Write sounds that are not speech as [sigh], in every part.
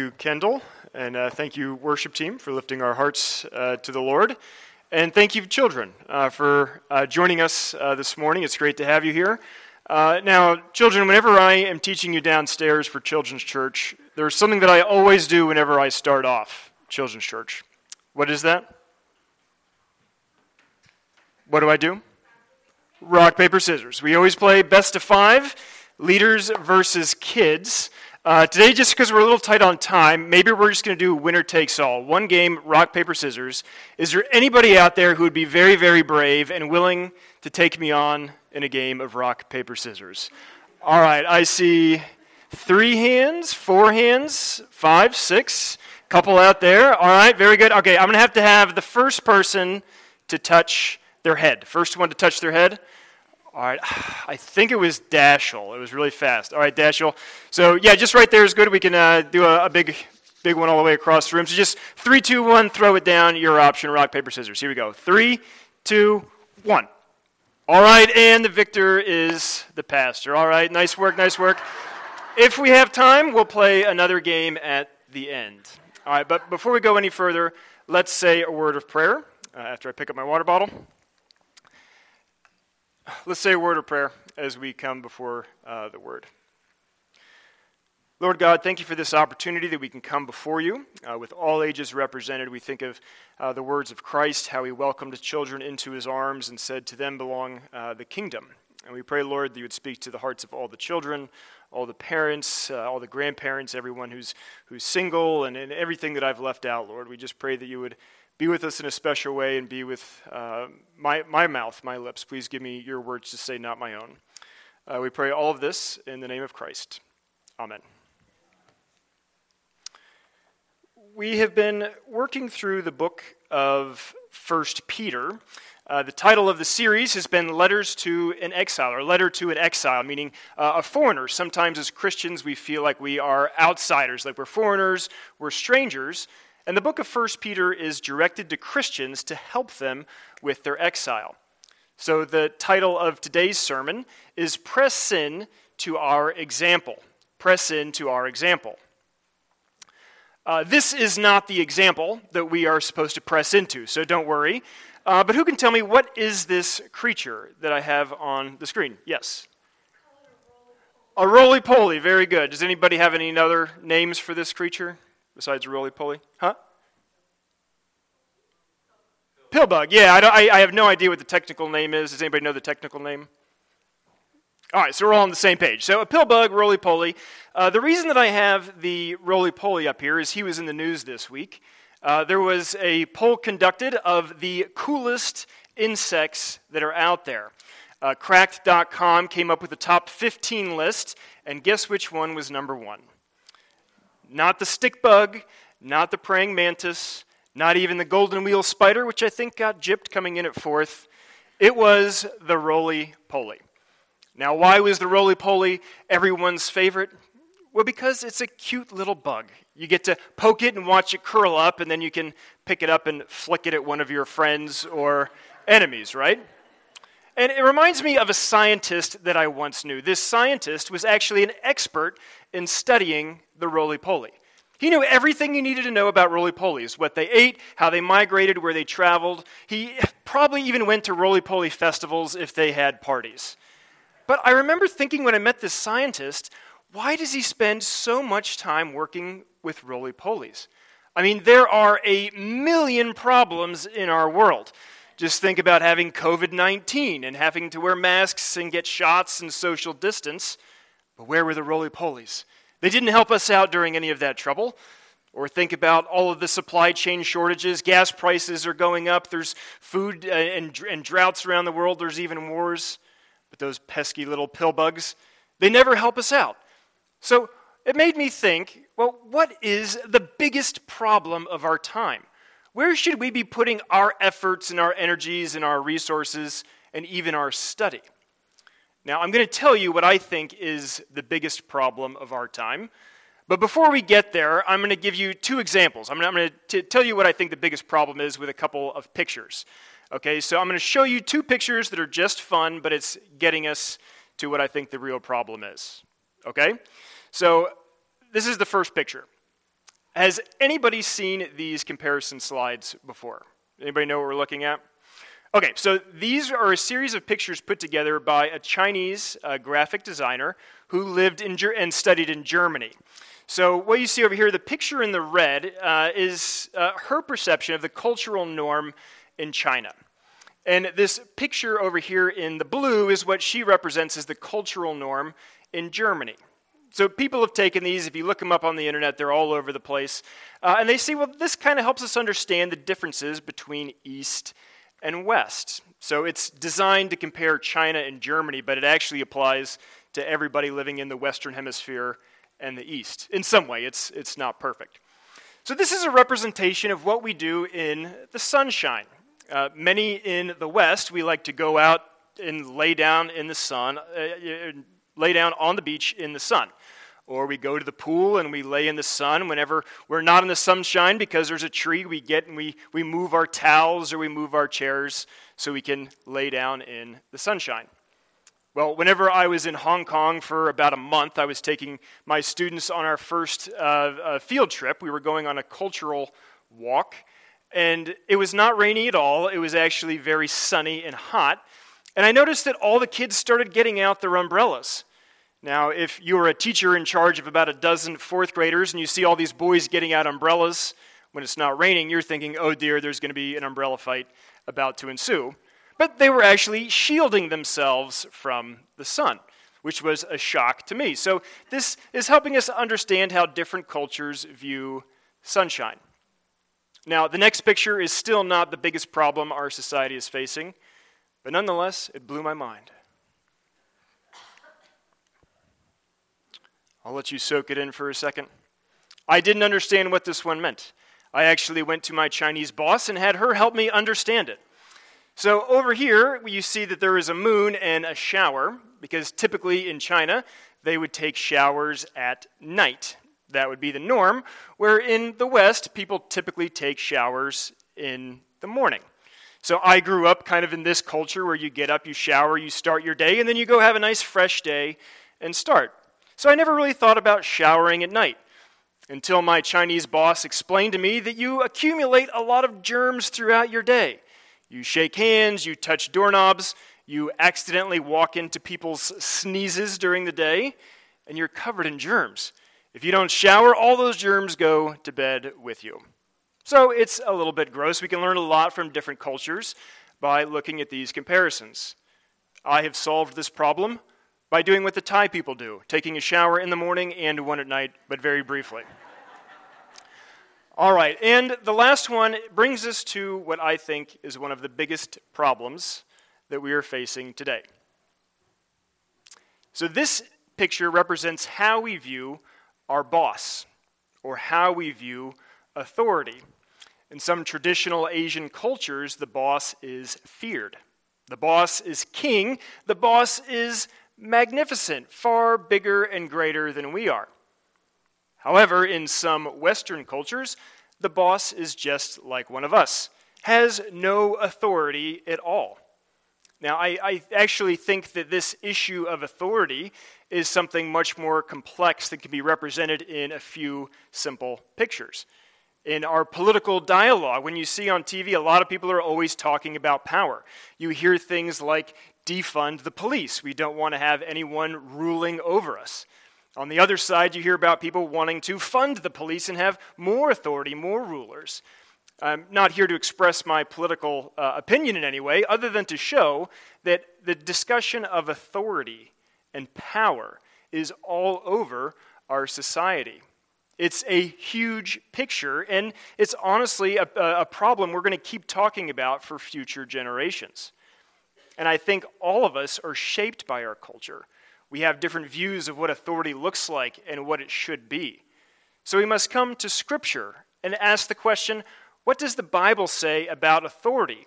you, Kendall, and uh, thank you, worship team, for lifting our hearts uh, to the Lord. And thank you, children, uh, for uh, joining us uh, this morning. It's great to have you here. Uh, now, children, whenever I am teaching you downstairs for Children's Church, there's something that I always do whenever I start off Children's Church. What is that? What do I do? Rock, paper, scissors. We always play best of five, leaders versus kids. Uh, today, just because we're a little tight on time, maybe we're just going to do winner takes all. One game, rock, paper, scissors. Is there anybody out there who would be very, very brave and willing to take me on in a game of rock, paper, scissors? All right, I see three hands, four hands, five, six, couple out there. All right, very good. Okay, I'm going to have to have the first person to touch their head. First one to touch their head. All right, [sighs] I think it was Dashel. It was really fast. All right, Dashel. So yeah, just right there is good. We can uh, do a, a, big, big one all the way across the room. So just three, two, one. Throw it down. Your option: rock, paper, scissors. Here we go. Three, two, one. All right, and the victor is the pastor. All right, nice work, nice work. If we have time, we'll play another game at the end. All right, but before we go any further, let's say a word of prayer uh, after I pick up my water bottle. Let's say a word of prayer as we come before uh, the word. Lord God, thank you for this opportunity that we can come before you uh, with all ages represented. We think of uh, the words of Christ, how he welcomed his children into his arms and said, To them belong uh, the kingdom. And we pray, Lord, that you would speak to the hearts of all the children, all the parents, uh, all the grandparents, everyone who's, who's single, and, and everything that I've left out, Lord. We just pray that you would be with us in a special way and be with uh, my, my mouth, my lips. Please give me your words to say, not my own. Uh, we pray all of this in the name of Christ. Amen. We have been working through the book of First Peter. Uh, the title of the series has been Letters to an Exile, or Letter to an Exile, meaning uh, a foreigner. Sometimes as Christians, we feel like we are outsiders, like we're foreigners, we're strangers. And the book of 1 Peter is directed to Christians to help them with their exile. So the title of today's sermon is Press In to Our Example. Press in to our example. Uh, this is not the example that we are supposed to press into, so don't worry. Uh, but who can tell me what is this creature that I have on the screen? Yes. A roly poly, very good. Does anybody have any other names for this creature? Besides roly poly? Huh? Pillbug. Yeah, I, I, I, have no idea what the technical name is. Does anybody know the technical name? All right, so we're all on the same page. So a pillbug, roly poly. Uh, the reason that I have the roly poly up here is he was in the news this week. Uh, there was a poll conducted of the coolest insects that are out there. Uh, cracked.com came up with the top 15 list, and guess which one was number one? Not the stick bug, not the praying mantis, not even the golden wheel spider, which I think got gypped coming in at fourth. It was the roly poly. Now, why was the roly poly everyone's favorite? Well, because it's a cute little bug. You get to poke it and watch it curl up, and then you can pick it up and flick it at one of your friends or enemies, right? And it reminds me of a scientist that I once knew. This scientist was actually an expert in studying the roly poly. He knew everything you needed to know about roly polies what they ate, how they migrated, where they traveled. He probably even went to roly poly festivals if they had parties. But I remember thinking when I met this scientist, why does he spend so much time working with roly polies? I mean, there are a million problems in our world. Just think about having COVID 19 and having to wear masks and get shots and social distance. But where were the roly polies? They didn't help us out during any of that trouble. Or think about all of the supply chain shortages. Gas prices are going up. There's food uh, and, and droughts around the world. There's even wars. But those pesky little pill bugs, they never help us out. So it made me think well, what is the biggest problem of our time? Where should we be putting our efforts and our energies and our resources and even our study? Now, I'm going to tell you what I think is the biggest problem of our time. But before we get there, I'm going to give you two examples. I'm going, to, tell you what I think the biggest problem is with a couple of pictures. Okay, so I'm going to show you two pictures that are just fun, but it's getting us to what I think the real problem is. Okay? So this is the first picture. Has anybody seen these comparison slides before? Anybody know what we're looking at? Okay, so these are a series of pictures put together by a Chinese uh, graphic designer who lived in Ger- and studied in Germany. So, what you see over here, the picture in the red, uh, is uh, her perception of the cultural norm in China. And this picture over here in the blue is what she represents as the cultural norm in Germany. So, people have taken these, if you look them up on the internet, they're all over the place. Uh, and they see, well, this kind of helps us understand the differences between East and West. So it's designed to compare China and Germany, but it actually applies to everybody living in the Western Hemisphere and the East. In some way, it's, it's not perfect. So this is a representation of what we do in the sunshine. Uh, many in the West, we like to go out and lay down in the sun, uh, uh lay down on the beach in the sun. Or we go to the pool and we lay in the sun. Whenever we're not in the sunshine because there's a tree, we get and we, we move our towels or we move our chairs so we can lay down in the sunshine. Well, whenever I was in Hong Kong for about a month, I was taking my students on our first uh, uh, field trip. We were going on a cultural walk, and it was not rainy at all. It was actually very sunny and hot. And I noticed that all the kids started getting out their umbrellas. Now, if you're a teacher in charge of about a dozen fourth graders and you see all these boys getting out umbrellas when it's not raining, you're thinking, oh dear, there's going to be an umbrella fight about to ensue. But they were actually shielding themselves from the sun, which was a shock to me. So, this is helping us understand how different cultures view sunshine. Now, the next picture is still not the biggest problem our society is facing, but nonetheless, it blew my mind. I'll let you soak it in for a second. I didn't understand what this one meant. I actually went to my Chinese boss and had her help me understand it. So over here, you see that there is a moon and a shower, because typically in China, they would take showers at night. That would be the norm, where in the West, people typically take showers in the morning. So I grew up kind of in this culture where you get up, you shower, you start your day, and then you go have a nice fresh day and start. So I never really thought about showering at night until my Chinese boss explained to me that you accumulate a lot of germs throughout your day. You shake hands, you touch doorknobs, you accidentally walk into people's sneezes during the day, and you're covered in germs. If you don't shower, all those germs go to bed with you. So it's a little bit gross. We can learn a lot from different cultures by looking at these comparisons. I have solved this problem by doing what the Thai people do taking a shower in the morning and one at night, but very briefly. All right, and the last one brings us to what I think is one of the biggest problems that we are facing today. So, this picture represents how we view our boss or how we view authority. In some traditional Asian cultures, the boss is feared. The boss is king. The boss is magnificent, far bigger and greater than we are. However, in some Western cultures, the boss is just like one of us, has no authority at all. Now, I, I, actually think that this issue of authority is something much more complex that can be represented in a few simple pictures. In our political dialogue, when you see on TV, a lot of people are always talking about power. You hear things like defund the police. We don't want to have anyone ruling over us. On the other side, you hear about people wanting to fund the police and have more authority, more rulers. I'm not here to express my political uh, opinion in any way, other than to show that the discussion of authority and power is all over our society. It's a huge picture, and it's honestly a, a problem we're going to keep talking about for future generations. And I think all of us are shaped by our culture. We have different views of what authority looks like and what it should be. So we must come to Scripture and ask the question what does the Bible say about authority?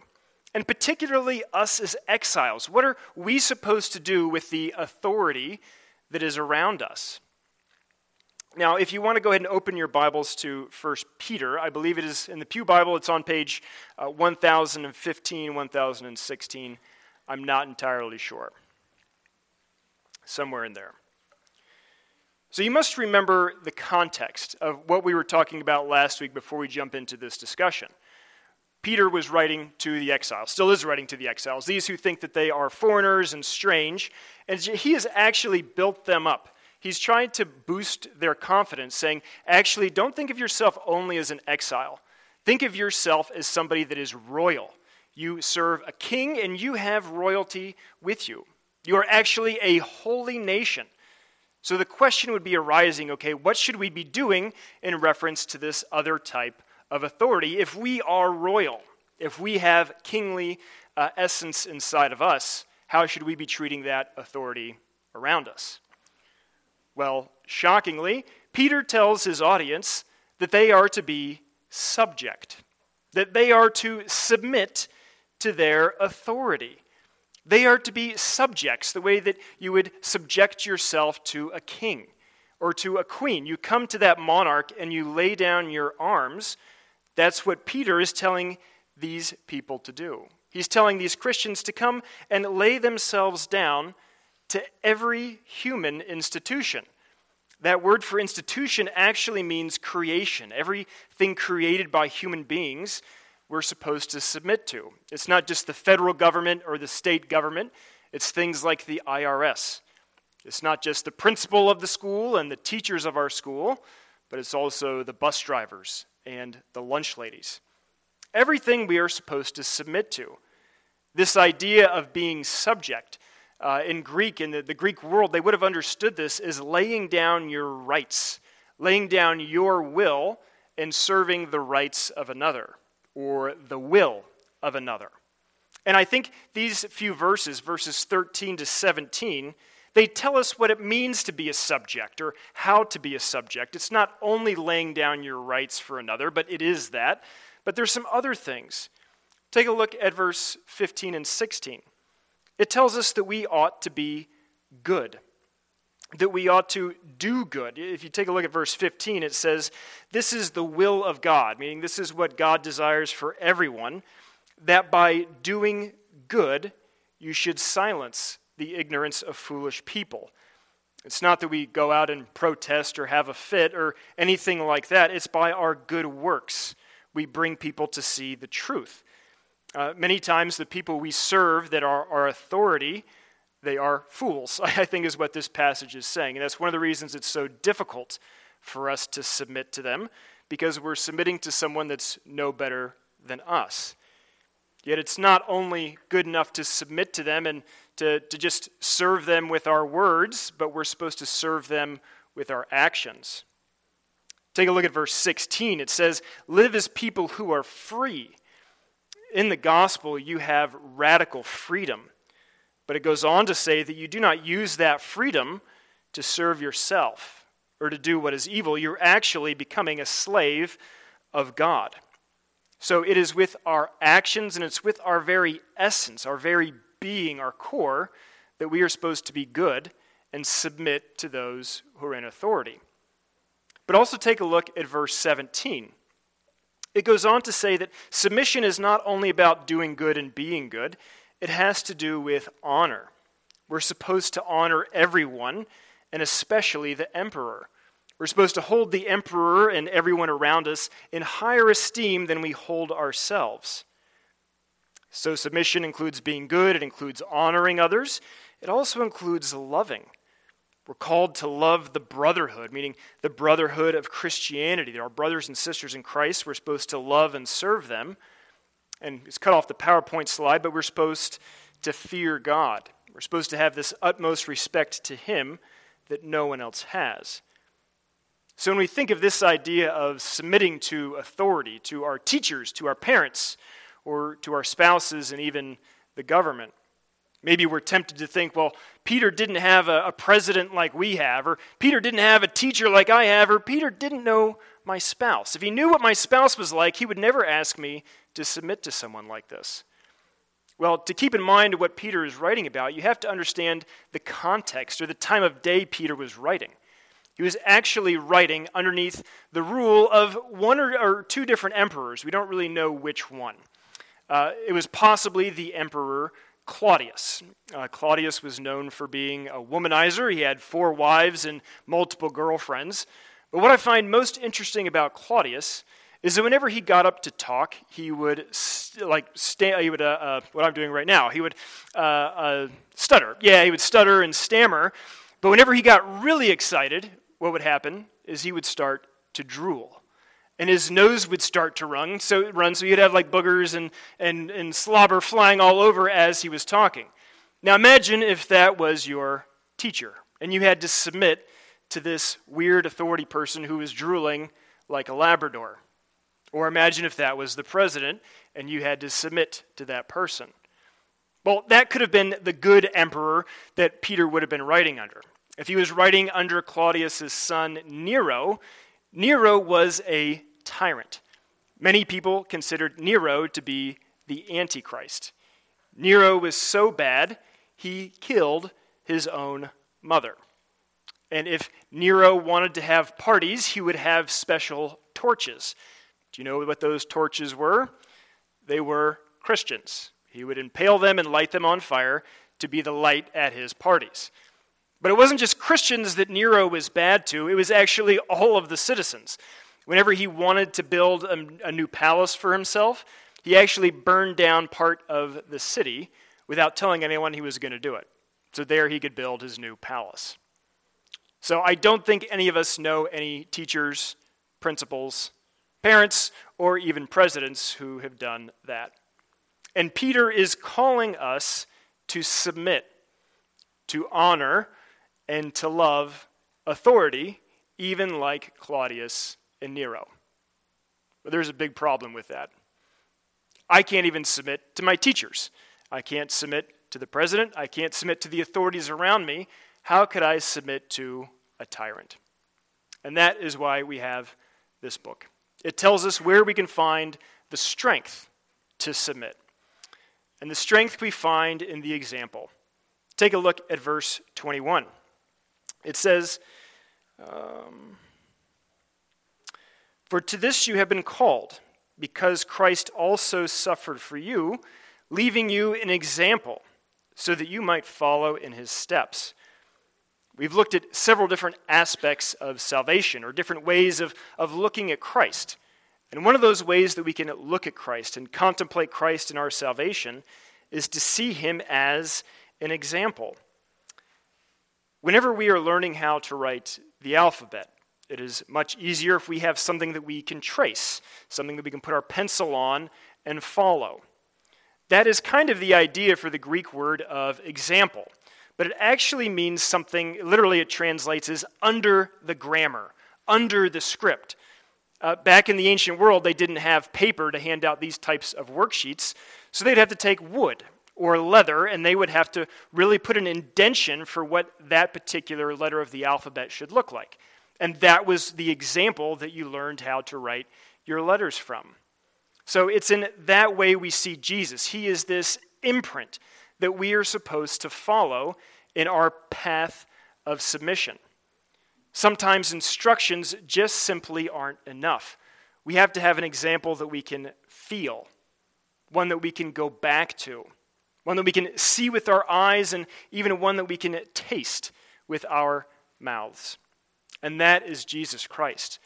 And particularly us as exiles. What are we supposed to do with the authority that is around us? Now, if you want to go ahead and open your Bibles to 1 Peter, I believe it is in the Pew Bible, it's on page uh, 1015, 1016. I'm not entirely sure. Somewhere in there. So you must remember the context of what we were talking about last week before we jump into this discussion. Peter was writing to the exiles, still is writing to the exiles, these who think that they are foreigners and strange, and he has actually built them up. He's trying to boost their confidence, saying, actually, don't think of yourself only as an exile. Think of yourself as somebody that is royal. You serve a king and you have royalty with you. You are actually a holy nation. So the question would be arising okay, what should we be doing in reference to this other type of authority if we are royal? If we have kingly uh, essence inside of us, how should we be treating that authority around us? Well, shockingly, Peter tells his audience that they are to be subject, that they are to submit to their authority. They are to be subjects, the way that you would subject yourself to a king or to a queen. You come to that monarch and you lay down your arms. That's what Peter is telling these people to do. He's telling these Christians to come and lay themselves down to every human institution. That word for institution actually means creation. Everything created by human beings, we're supposed to submit to. It's not just the federal government or the state government, it's things like the IRS. It's not just the principal of the school and the teachers of our school, but it's also the bus drivers and the lunch ladies. Everything we are supposed to submit to. This idea of being subject uh, in Greek, in the, the Greek world, they would have understood this as laying down your rights, laying down your will and serving the rights of another or the will of another. And I think these few verses, verses 13 to 17, they tell us what it means to be a subject or how to be a subject. It's not only laying down your rights for another, but it is that. But there's some other things. Take a look at verse 15 and 16. It tells us that we ought to be good, that we ought to do good. If you take a look at verse 15, it says, This is the will of God, meaning this is what God desires for everyone, that by doing good, you should silence the ignorance of foolish people. It's not that we go out and protest or have a fit or anything like that. It's by our good works we bring people to see the truth. Uh, many times, the people we serve that are our authority, they are fools, [laughs] I think is what this passage is saying. And that's one of the reasons it's so difficult for us to submit to them, because we're submitting to someone that's no better than us. Yet it's not only good enough to submit to them and to, to just serve them with our words, but we're supposed to serve them with our actions. Take a look at verse 16. It says, Live as people who are free in the gospel, you have radical freedom. But it goes on to say that you do not use that freedom to serve yourself or to do what is evil. You're actually becoming a slave of God. So it is with our actions and it's with our very essence, our very being, our core, that we are supposed to be good and submit to those who are in authority. But also take a look at verse 17. It goes on to say that submission is not only about doing good and being good, it has to do with honor. We're supposed to honor everyone, and especially the emperor. We're supposed to hold the emperor and everyone around us in higher esteem than we hold ourselves. So, submission includes being good, it includes honoring others, it also includes loving. We're called to love the brotherhood, meaning the brotherhood of Christianity. Our brothers and sisters in Christ, we're supposed to love and serve them. And it's cut off the PowerPoint slide, but we're supposed to fear God. We're supposed to have this utmost respect to Him that no one else has. So when we think of this idea of submitting to authority, to our teachers, to our parents, or to our spouses, and even the government, Maybe we're tempted to think, well, Peter didn't have a, a, president like we have, or Peter didn't have a teacher like I have, or Peter didn't know my spouse. If he knew what my spouse was like, he would never ask me to submit to someone like this. Well, to keep in mind what Peter is writing about, you have to understand the context or the time of day Peter was writing. He was actually writing underneath the rule of one or, or two different emperors. We don't really know which one. Uh, it was possibly the emperor Claudius. Uh, Claudius was known for being a womanizer. He had four wives and multiple girlfriends. But what I find most interesting about Claudius is that whenever he got up to talk, he would st- like sta- he would uh, uh, what I'm doing right now. He would uh, uh, stutter. Yeah, he would stutter and stammer. But whenever he got really excited, what would happen is he would start to drool and his nose would start to run. So run, so he'd have like boogers and, and, and slobber flying all over as he was talking. Now imagine if that was your teacher, and you had to submit to this weird authority person who was drooling like a Labrador. Or imagine if that was the president, and you had to submit to that person. Well, that could have been the good emperor that Peter would have been writing under. If he was writing under Claudius's son Nero, Nero was a tyrant. Many people considered Nero to be the Antichrist. Nero was so bad, he killed his own mother. And if Nero wanted to have parties, he would have special torches. Do you know what those torches were? They were Christians. He would impale them and light them on fire to be the light at his parties. But it wasn't just Christians that Nero was bad to, it was actually all of the citizens. Whenever he wanted to build a, a, new palace for himself, he actually burned down part of the city without telling anyone he was going to do it. So there he could build his new palace. So I don't think any of us know any teachers, principals, parents, or even presidents who have done that. And Peter is calling us to submit, to honor, and to love authority, even like Claudius and Nero. But there's a big problem with that. I can't even submit to my teachers. I can't submit to the president. I can't submit to the authorities around me. How could I submit to a tyrant? And that is why we have this book. It tells us where we can find the strength to submit. And the strength we find in the example. Take a look at verse 21. It says, um, For to this you have been called, because Christ also suffered for you, leaving you an example, so that you might follow in his steps. We've looked at several different aspects of salvation, or different ways of, of looking at Christ. And one of those ways that we can look at Christ and contemplate Christ in our salvation is to see him as an example. Whenever we are learning how to write the alphabet, it is much easier if we have something that we can trace, something that we can put our pencil on and follow. That is kind of the idea for the Greek word of example, but it actually means something, literally, it translates as under the grammar, under the script. Uh, back in the ancient world, they didn't have paper to hand out these types of worksheets, so they'd have to take wood or leather, and they would have to really put an indention for what that particular letter of the alphabet should look like. And that was the example that you learned how to write your letters from. So it's in that way we see Jesus. He is this imprint that we are supposed to follow in our path of submission. Sometimes instructions just simply aren't enough. We have to have an example that we can feel, one that we can go back to one that we can see with our eyes, and even one that we can taste with our mouths. And that is Jesus Christ.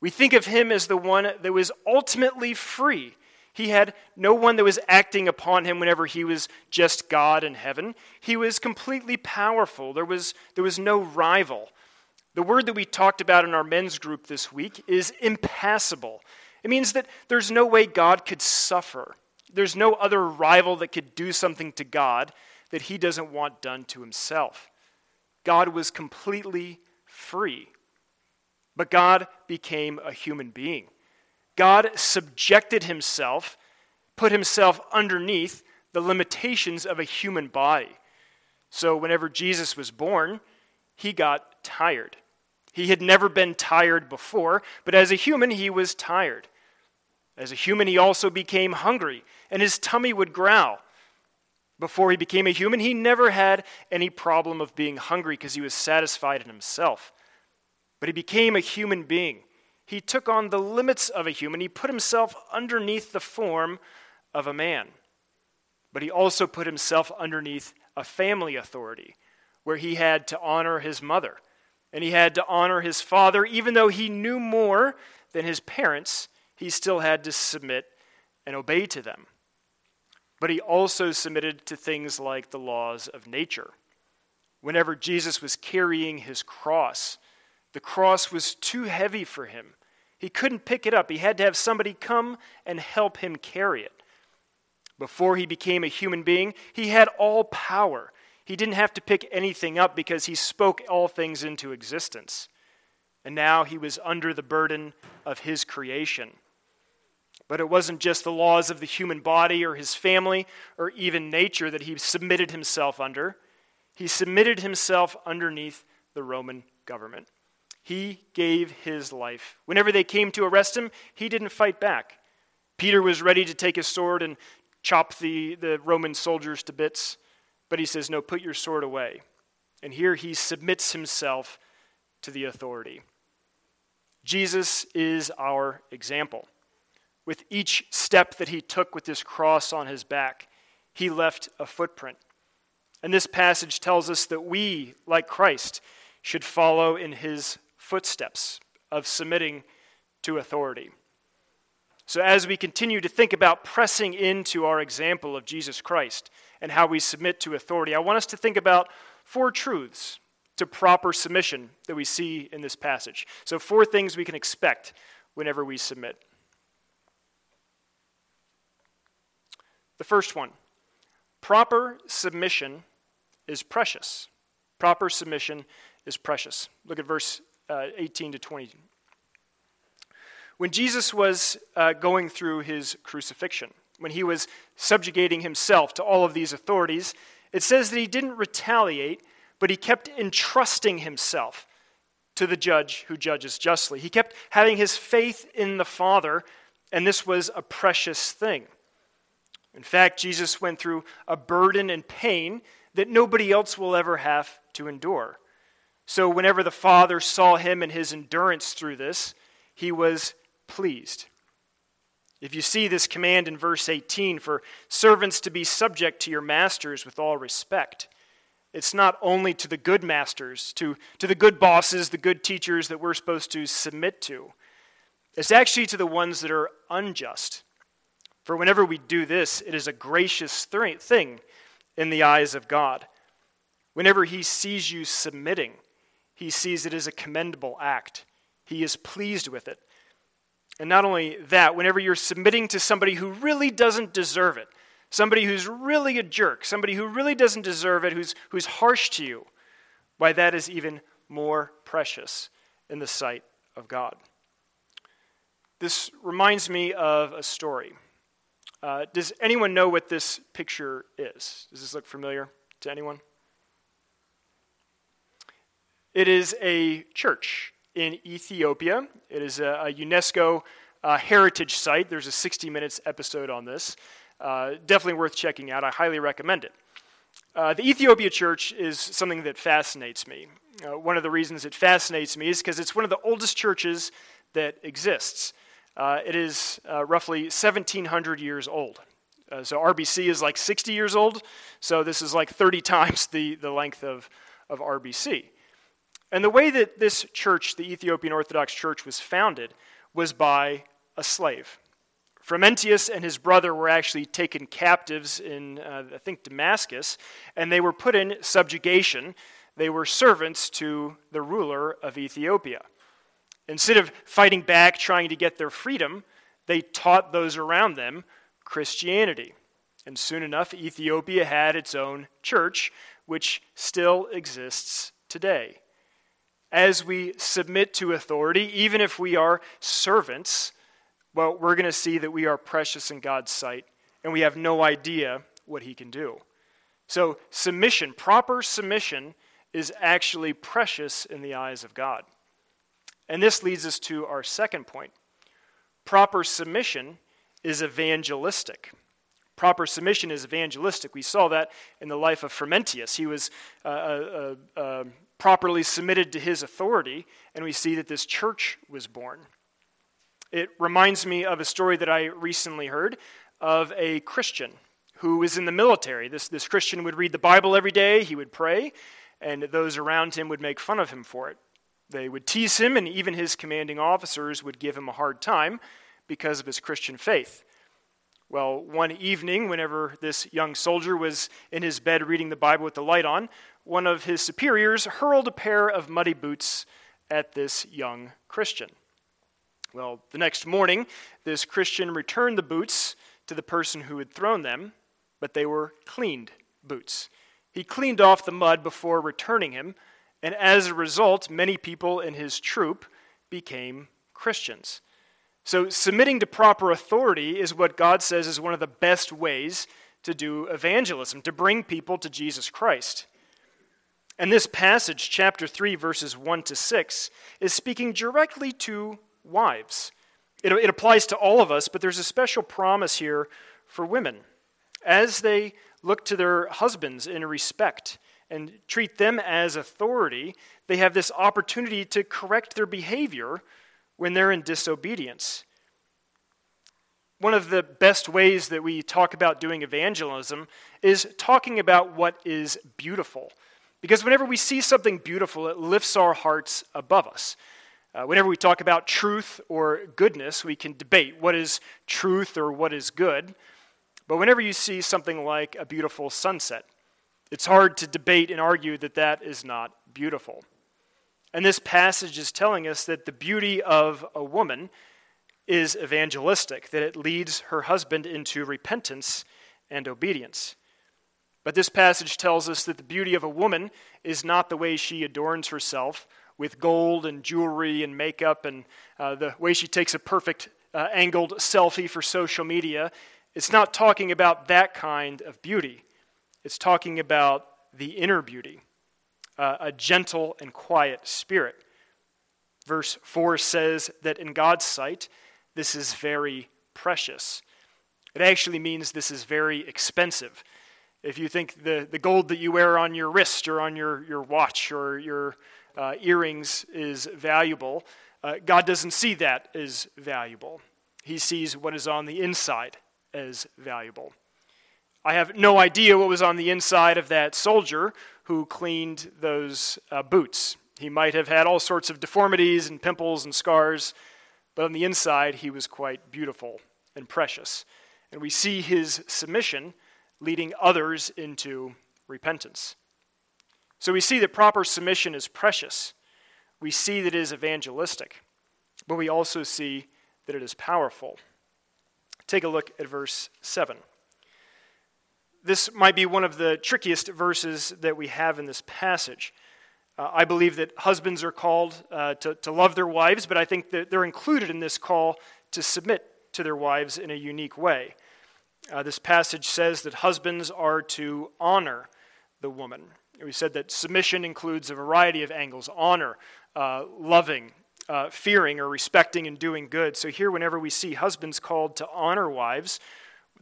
We think of him as the one that was ultimately free. He had no one that was acting upon him whenever he was just God in heaven. He was completely powerful. There was, there was no rival. The word that we talked about in our men's group this week is impassible. It means that there's no way God could suffer. There's no other rival that could do something to God that he doesn't want done to himself. God was completely free. But God became a human being. God subjected himself, put himself underneath the limitations of a human body. So whenever Jesus was born, he got tired. He had never been tired before, but as a human, he was tired. As a human, he also became hungry, and his tummy would growl. Before he became a human, he never had any problem of being hungry because he was satisfied in himself. But he became a human being. He took on the limits of a human. He put himself underneath the form of a man. but he also put himself underneath a family authority where he had to honor his mother and he had to honor his father. Even though he knew more than his parents, he still had to submit and obey to them. But he also submitted to things like the laws of nature. Whenever Jesus was carrying his cross, the cross was too heavy for him. He couldn't pick it up. He had to have somebody come and help him carry it. Before he became a human being, he had all power. He didn't have to pick anything up because he spoke all things into existence. And now he was under the burden of his creation. But it wasn't just the laws of the human body or his family or even nature that he submitted himself under. He submitted himself underneath the Roman government. He gave his life. Whenever they came to arrest him, he didn't fight back. Peter was ready to take his sword and chop the, the Roman soldiers to bits. But he says, No, put your sword away. And here he submits himself to the authority. Jesus is our example. With each step that he took with this cross on his back, he left a footprint. And this passage tells us that we, like Christ, should follow in his footsteps of submitting to authority. So, as we continue to think about pressing into our example of Jesus Christ and how we submit to authority, I want us to think about four truths to proper submission that we see in this passage. So, four things we can expect whenever we submit. The first one proper submission is precious. Proper submission is precious. Look at verse uh, 18 to 20. When Jesus was uh, going through his crucifixion, when he was subjugating himself to all of these authorities, it says that he didn't retaliate, but he kept entrusting himself to the judge who judges justly. He kept having his faith in the Father, and this was a precious thing. In fact, Jesus went through a burden and pain that nobody else will ever have to endure. So, whenever the Father saw him and his endurance through this, he was pleased. If you see this command in verse 18 for servants to be subject to your masters with all respect, it's not only to the good masters, to, to the good bosses, the good teachers that we're supposed to submit to. It's actually to the ones that are unjust. For whenever we do this, it is a gracious thing in the eyes of God. Whenever He sees you submitting, He sees it as a commendable act. He is pleased with it. And not only that, whenever you're submitting to somebody who really doesn't deserve it, somebody who's really a jerk, somebody who really doesn't deserve it, who's, who's harsh to you, why that is even more precious in the sight of God. This reminds me of a story. Uh, does anyone know what this picture is? Does this look familiar to anyone? It is a church in Ethiopia. It is a, a UNESCO uh, heritage site. There's a 60 minutes episode on this. Uh, definitely worth checking out. I highly recommend it. Uh, the Ethiopia church is something that fascinates me. Uh, one of the reasons it fascinates me is because it's one of the oldest churches that exists. Uh, it is uh, roughly 1,700 years old. so RBC is like 60 years old, so this is like 30 [laughs] times the, the length of, of RBC. And the way that this church, the Ethiopian Orthodox Church, was founded was by a slave. Frumentius and his brother were actually taken captives in, uh, I think, Damascus, and they were put in subjugation. They were servants to the ruler of Ethiopia. Instead of fighting back, trying to get their freedom, they taught those around them Christianity. And soon enough, Ethiopia had its own church, which still exists today as we submit to authority, even if we are servants, well, we're going to see that we are precious in God's sight and we have no idea what He can do. So, submission, proper submission, is actually precious in the eyes of God. And this leads us to our second point. Proper submission is evangelistic. Proper submission is evangelistic. We saw that in the life of Frumentius. He was uh, uh, uh, properly submitted to his authority, and we see that this church was born. It reminds me of a story that I recently heard of a Christian who was in the military. This, this Christian would read the Bible every day, he would pray, and those around him would make fun of him for it. They would tease him, and even his commanding officers would give him a hard time because of his Christian faith. Well, one evening, whenever this young soldier was in his bed reading the Bible with the light on, one of his superiors hurled a pair of muddy boots at this young Christian. Well, the next morning, this Christian returned the boots to the person who had thrown them, but they were cleaned boots. He cleaned off the mud before returning him, and as a result, many people in his troop became Christians. So, submitting to proper authority is what God says is one of the best ways to do evangelism, to bring people to Jesus Christ. And this passage, chapter 3, verses 1 to 6, is speaking directly to wives. It, it applies to all of us, but there's a special promise here for women. As they look to their husbands in respect and treat them as authority, they have this opportunity to correct their behavior when they're in disobedience. One of the best ways that we talk about doing evangelism is talking about what is beautiful. Because whenever we see something beautiful, it lifts our hearts above us. Uh, whenever we talk about truth or goodness, we can debate what is truth or what is good. But whenever you see something like a beautiful sunset, it's hard to debate and argue that that is not beautiful. And this passage is telling us that the beauty of a woman is evangelistic, that it leads her husband into repentance and obedience. But this passage tells us that the beauty of a woman is not the way she adorns herself with gold and jewelry and makeup and uh, the way she takes a perfect uh, angled selfie for social media. It's not talking about that kind of beauty. It's talking about the inner beauty, uh, a gentle and quiet spirit. Verse 4 says that in God's sight, this is very precious. It actually means this is very expensive. If you think the, the gold that you wear on your wrist or on your, your watch or your uh, earrings is valuable, uh, God doesn't see that as valuable. He sees what is on the inside as valuable. I have no idea what was on the inside of that soldier who cleaned those uh, boots. He might have had all sorts of deformities and pimples and scars, but on the inside, he was quite beautiful and precious. And we see his submission leading others into repentance. So we see that proper submission is precious. We see that it is evangelistic, but we also see that it is powerful. Take a look at verse 7. This might be one of the trickiest verses that we have in this passage. Uh, I believe that husbands are called uh, to, to love their wives, but I think that they're included in this call to submit to their wives in a unique way. Uh, this passage says that husbands are to honor the woman. We said that submission includes a variety of angles honor, uh, loving, uh, fearing, or respecting and doing good. So here, whenever we see husbands called to honor wives,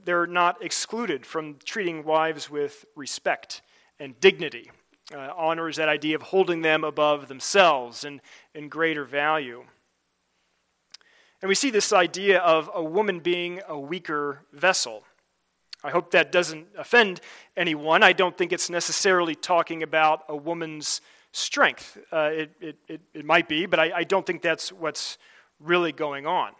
they're not excluded from treating wives with respect and dignity. Uh, honor is that idea of holding them above themselves and in greater value. And we see this idea of a woman being a weaker vessel. I hope that doesn't offend anyone. I don't think it's necessarily talking about a woman's strength. Uh, it, it, it, it, might be, but I, I, don't think that's what's really going on.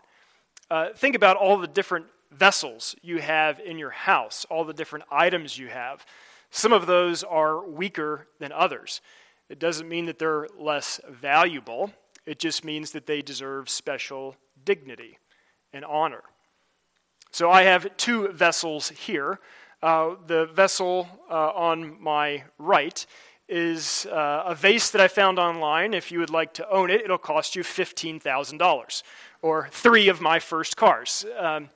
Uh, think about all the different vessels you have in your house, all the different items you have. Some of those are weaker than others. It doesn't mean that they're less valuable, it just means that they deserve special dignity and honor. So I have two vessels here. Uh, the vessel uh, on my right is uh, a vase that I found online. If you would like to own it, it'll cost you $15,000 or three of my first cars. Um,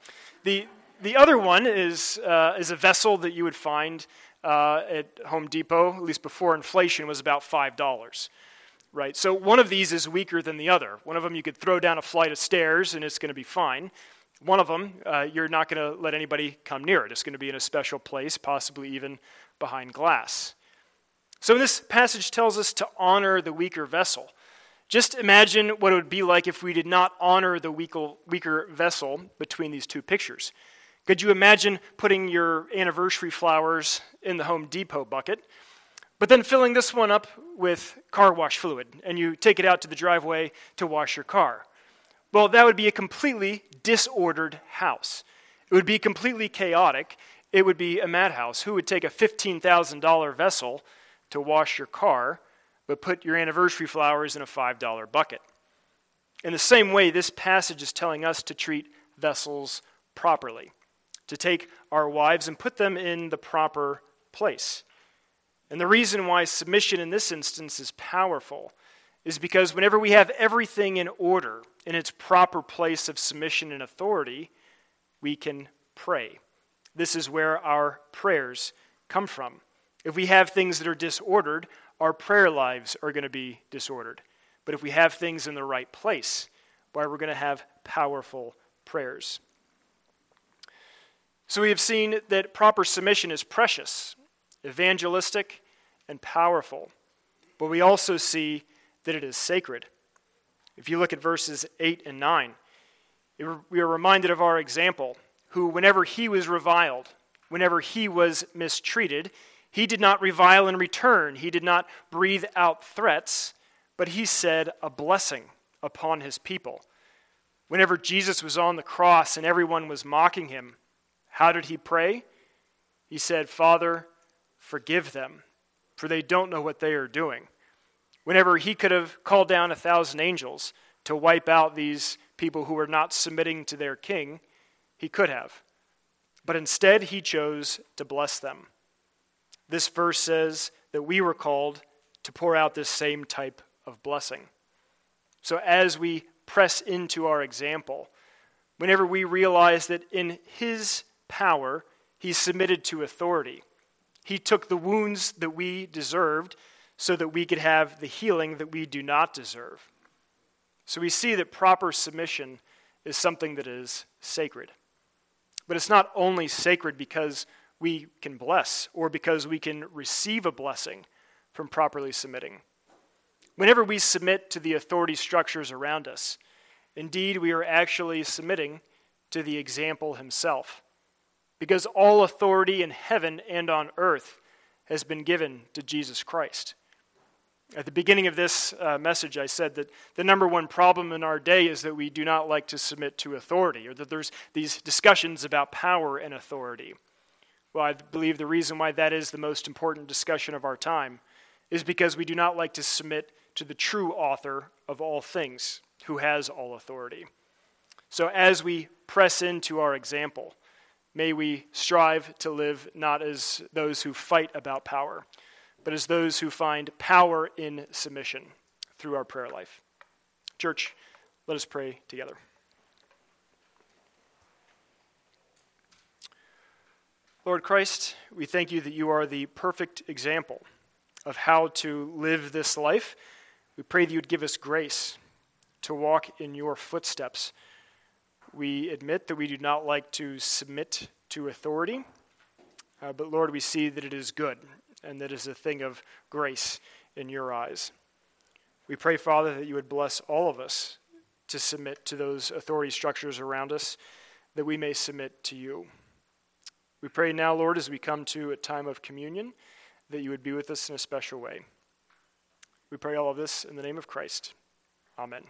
the, the other one is, uh, is a vessel that you would find uh, at Home Depot, at least before inflation, was about $5 right? So one of these is weaker than the other. One of them you could throw down a flight of stairs and it's going to be fine. One of them, uh, you're not going to let anybody come near it. It's going to be in a special place, possibly even behind glass. So this passage tells us to honor the weaker vessel. Just imagine what it would be like if we did not honor the weaker, weaker vessel between these two pictures. Could you imagine putting your anniversary flowers in the Home Depot bucket, but then filling this one up with car wash fluid and you take it out to the driveway to wash your car? Well, that would be a completely disordered house. It would be completely chaotic. It would be a madhouse. Who would take a $15,000 vessel to wash your car, but put your anniversary flowers in a $5 bucket? In the same way, this passage is telling us to treat vessels properly to take our wives and put them in the proper place. And the reason why submission in this instance is powerful is because whenever we have everything in order, in its proper place of submission and authority, we can pray. This is where our prayers come from. If we have things that are disordered, our prayer lives are going to be disordered. But if we have things in the right place, why we're going to have powerful prayers. So we have seen that proper submission is precious, evangelistic, and powerful. But we also see that it is sacred. If you look at verses 8 and 9, we are reminded of our example, who, whenever he was reviled, whenever he was mistreated, he did not revile in return. He did not breathe out threats, but he said a blessing upon his people. Whenever Jesus was on the cross and everyone was mocking him, how did he pray? He said, Father, forgive them, for they don't know what they are doing. Whenever he could have called down a thousand angels to wipe out these people who were not submitting to their king, he could have. But instead, he chose to bless them. This verse says that we were called to pour out this same type of blessing. So as we press into our example, whenever we realize that in his power, he submitted to authority. He took the wounds that we deserved so that we could have the healing that we do not deserve. So we see that proper submission is something that is sacred. But it's not only sacred because we can bless or because we can receive a blessing from properly submitting. Whenever we submit to the authority structures around us, indeed we are actually submitting to the example himself because all authority in heaven and on earth has been given to Jesus Christ. At the beginning of this uh, message, I said that the number one problem in our day is that we do not like to submit to authority, or that there's these discussions about power and authority. Well, I believe the reason why that is the most important discussion of our time is because we do not like to submit to the true author of all things, who has all authority. So, as we press into our example, May we strive to live not as those who fight about power, but as those who find power in submission through our prayer life. Church, let us pray together. Lord Christ, we thank you that you are the perfect example of how to live this life. We pray that you would give us grace to walk in your footsteps we admit that we do not like to submit to authority, uh, but Lord, we see that it is good and that is a thing of grace in your eyes. We pray, Father, that you would bless all of us to submit to those authority structures around us, that we may submit to you. We pray now, Lord, as we come to a time of communion, that you would be with us in a special way. We pray all of this in the name of Christ. Amen.